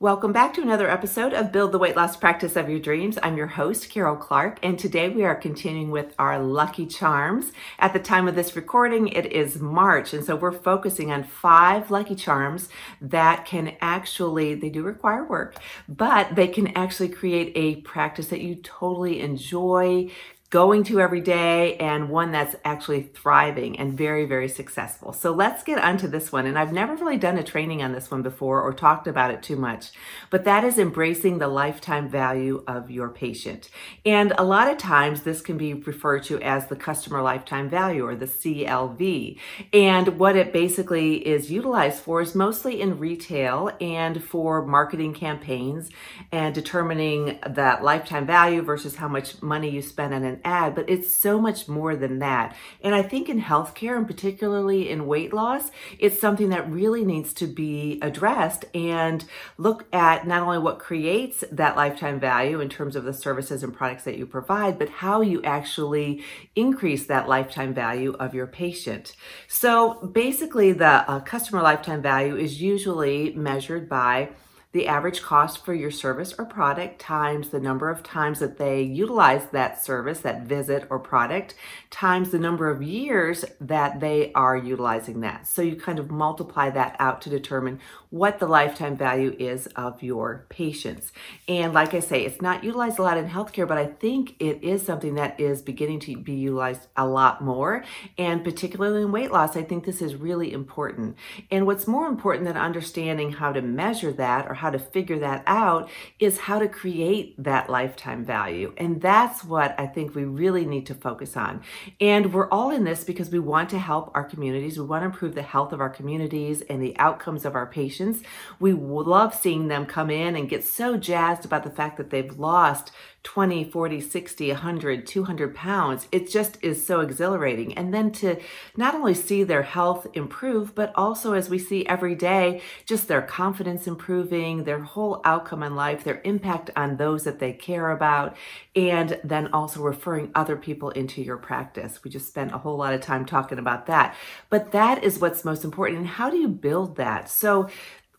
Welcome back to another episode of Build the Weight Loss Practice of Your Dreams. I'm your host, Karol Clark, and today we are continuing with our Lucky Charms. At the time of this recording, it is March, and so we're focusing on five Lucky Charms that can actually, they do require work, but they can actually create a practice that you totally enjoy, going to every day and one that's actually thriving and very, very successful. So let's get onto this one. And I've never really done a training on this one before or talked about it too much, but that is embracing the lifetime value of your patient. And a lot of times this can be referred to as the customer lifetime value or the CLV. And what it basically is utilized for is mostly in retail and for marketing campaigns and determining that lifetime value versus how much money you spend on an ad, but it's so much more than that. And I think in healthcare and particularly in weight loss, it's something that really needs to be addressed and look at not only what creates that lifetime value in terms of the services and products that you provide, but how you actually increase that lifetime value of your patient. So basically, the uh, customer lifetime value is usually measured by the average cost for your service or product times the number of times that they utilize that service, that visit or product, times the number of years that they are utilizing that. So you kind of multiply that out to determine what the lifetime value is of your patients. And like I say, it's not utilized a lot in healthcare, but I think it is something that is beginning to be utilized a lot more. And particularly in weight loss, I think this is really important. And what's more important than understanding how to measure that or how to figure that out is how to create that lifetime value. And that's what I think we really need to focus on. And we're all in this because we want to help our communities. We want to improve the health of our communities and the outcomes of our patients. We love seeing them come in and get so jazzed about the fact that they've lost 20, 40, 60, 100, 200 pounds. It just is so exhilarating. And then to not only see their health improve, but also as we see every day, just their confidence improving, their whole outcome in life, their impact on those that they care about, and then also referring other people into your practice. We just spent a whole lot of time talking about that. But that is what's most important. And how do you build that? So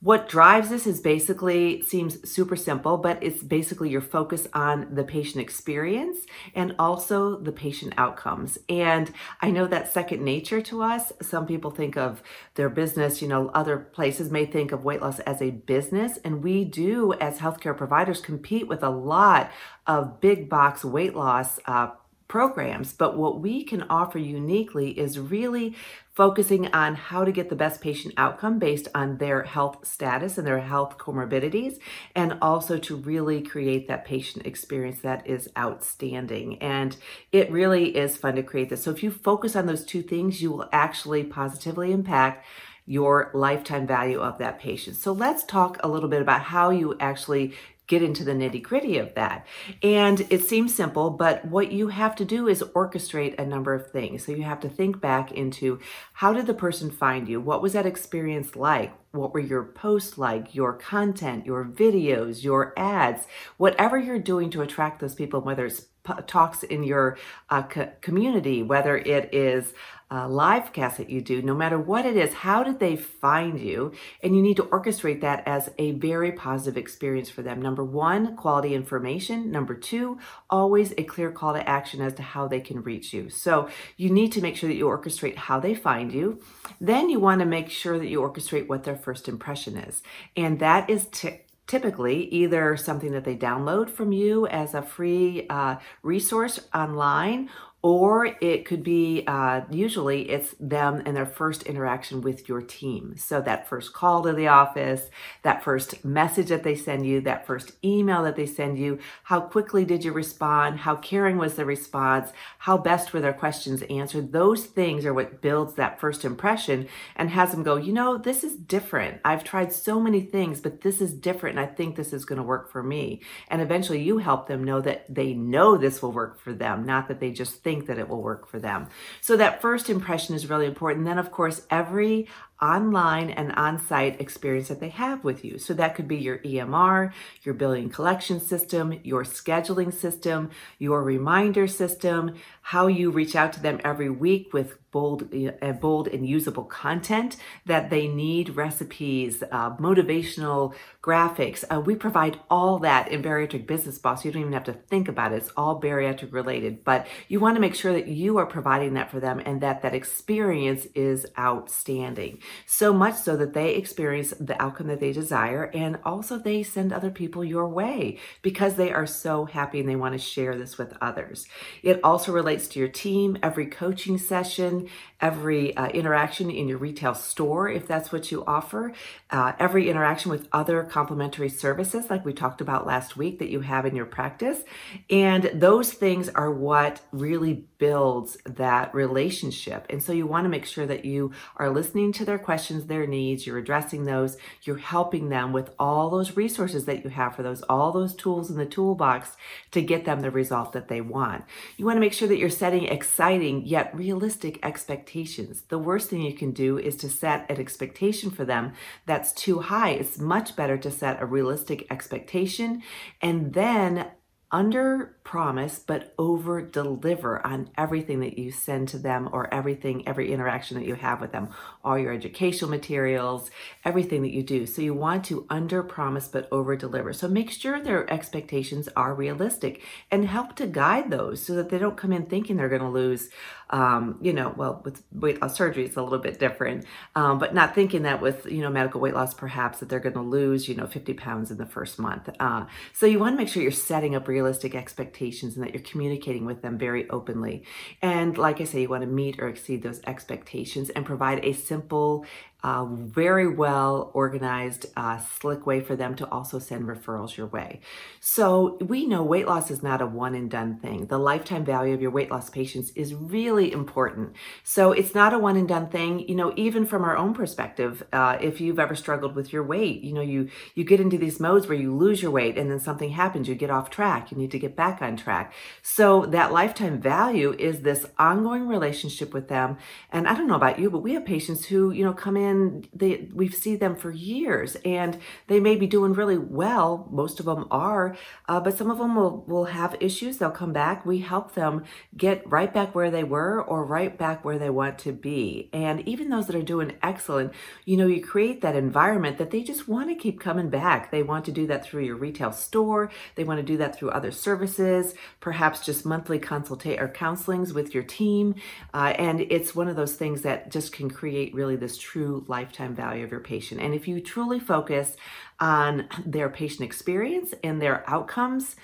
what drives this is basically seems super simple, but it's basically your focus on the patient experience and also the patient outcomes. And I know that's second nature to us. Some people think of their business, you know, other places may think of weight loss as a business. And we do, as healthcare providers, compete with a lot of big box weight loss uh, programs. But what we can offer uniquely is really focusing on how to get the best patient outcome based on their health status and their health comorbidities, and also to really create that patient experience that is outstanding. And it really is fun to create this. So if you focus on those two things, you will actually positively impact your lifetime value of that patient. So let's talk a little bit about how you actually get into the nitty gritty of that. And it seems simple, but what you have to do is orchestrate a number of things. So you have to think back into how did the person find you? What was that experience like? What were your posts like, your content, your videos, your ads, whatever you're doing to attract those people, whether it's talks in your uh, co- community, whether it is a live cast that you do, no matter what it is, how did they find you? And you need to orchestrate that as a very positive experience for them. Number one, quality information. Number two, always a clear call to action as to how they can reach you. So you need to make sure that you orchestrate how they find you. Then you want to make sure that you orchestrate what their first impression is. And that is to typically either something that they download from you as a free uh, resource online or it could be uh, usually it's them and their first interaction with your team. So that first call to the office that first message that they send you that first email that they send you how quickly did you respond? How caring was the response? How best were their questions answered? Those things are what builds that first impression and has them go you know this is different. I've tried so many things but this is different and i think this is going to work for me. And eventually you help them know that they know this will work for them not that they just think think that it will work for them. So that first impression is really important. Then, of course, every online and on-site experience that they have with you. So that could be your EMR, your billing collection system, your scheduling system, your reminder system, how you reach out to them every week with bold, uh, bold and usable content that they need, recipes, uh, motivational graphics. Uh, we provide all that in Bariatric Business Boss. You don't even have to think about it. It's all bariatric related, but you want to make sure that you are providing that for them and that that experience is outstanding. So much so that they experience the outcome that they desire and also they send other people your way because they are so happy and they want to share this with others. It also relates to your team, every coaching session, every uh, interaction in your retail store, if that's what you offer, uh, every interaction with other complementary services, like we talked about last week, that you have in your practice. And those things are what really builds that relationship. And so you want to make sure that you are listening to their questions, their needs, you're addressing those, you're helping them with all those resources that you have for those, all those tools in the toolbox to get them the result that they want. You want to make sure that you're setting exciting yet realistic expectations. The worst thing you can do is to set an expectation for them that's too high. It's much better to set a realistic expectation and then under promise but over deliver on everything that you send to them or everything every interaction that you have with them. All your educational materials everything that you do. So you want to under promise but over deliver. So make sure their expectations are realistic and help to guide those so that they don't come in thinking they're going to lose um, you know well with weight loss surgery it's a little bit different. Um, but not thinking that with you know medical weight loss perhaps that they're going to lose you know 50 pounds in the first month. Uh, so you want to make sure you're setting up realistic expectations and that you're communicating with them very openly. And like I say, you want to meet or exceed those expectations and provide a simple very well organized, uh, slick way for them to also send referrals your way. So we know weight loss is not a one and done thing. The lifetime value of your weight loss patients is really important. So it's not a one and done thing. You know, even from our own perspective, uh, if you've ever struggled with your weight, you know, you you get into these modes where you lose your weight and then something happens, you get off track, you need to get back on track. So that lifetime value is this ongoing relationship with them. And I don't know about you, but we have patients who you know come in they we see them for years and they may be doing really well. Most of them are uh, but some of them will will have issues. They'll come back. We help them get right back where they were or right back where they want to be. And even those that are doing excellent you know you create that environment that they just want to keep coming back. They want to do that through your retail store. They want to do that through other services perhaps just monthly consultate or counselings with your team. Uh, and it's one of those things that just can create really this true lifetime value of your patient. And if you truly focus on their patient experience and their outcomes,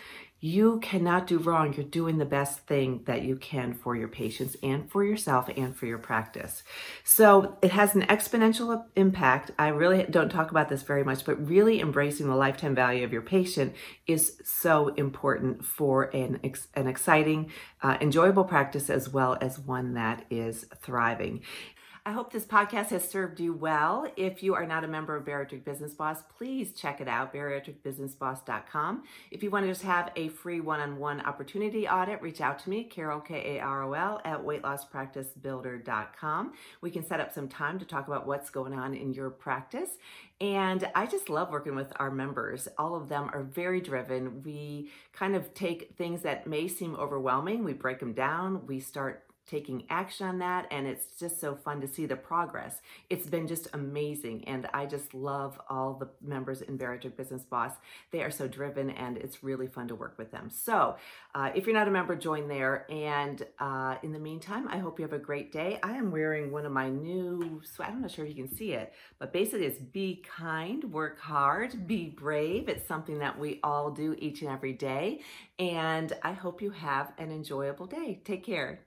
you cannot do wrong. You're doing the best thing that you can for your patients and for yourself and for your practice. So it has an exponential impact. I really don't talk about this very much, but really embracing the lifetime value of your patient is so important for an, an exciting, uh, enjoyable practice as well as one that is thriving. I hope this podcast has served you well. If you are not a member of Bariatric Business Boss, please check it out, bariatricbusinessboss.com. If you want to just have a free one-on-one opportunity audit, reach out to me, Karol, K-A-R-O-L, at weightlosspracticebuilder.com. We can set up some time to talk about what's going on in your practice. And I just love working with our members. All of them are very driven. We kind of take things that may seem overwhelming, we break them down, we start taking action on that and it's just so fun to see the progress. It's been just amazing and i just love all the members in bariatric business boss. They are so driven and it's really fun to work with them. So uh, if you're not a member join there and uh, in the meantime i hope you have a great day. I am wearing one of my new so i'm not sure if you can see it but basically it's be kind work hard be brave. It's something that we all do each and every day and i hope you have an enjoyable day. Take care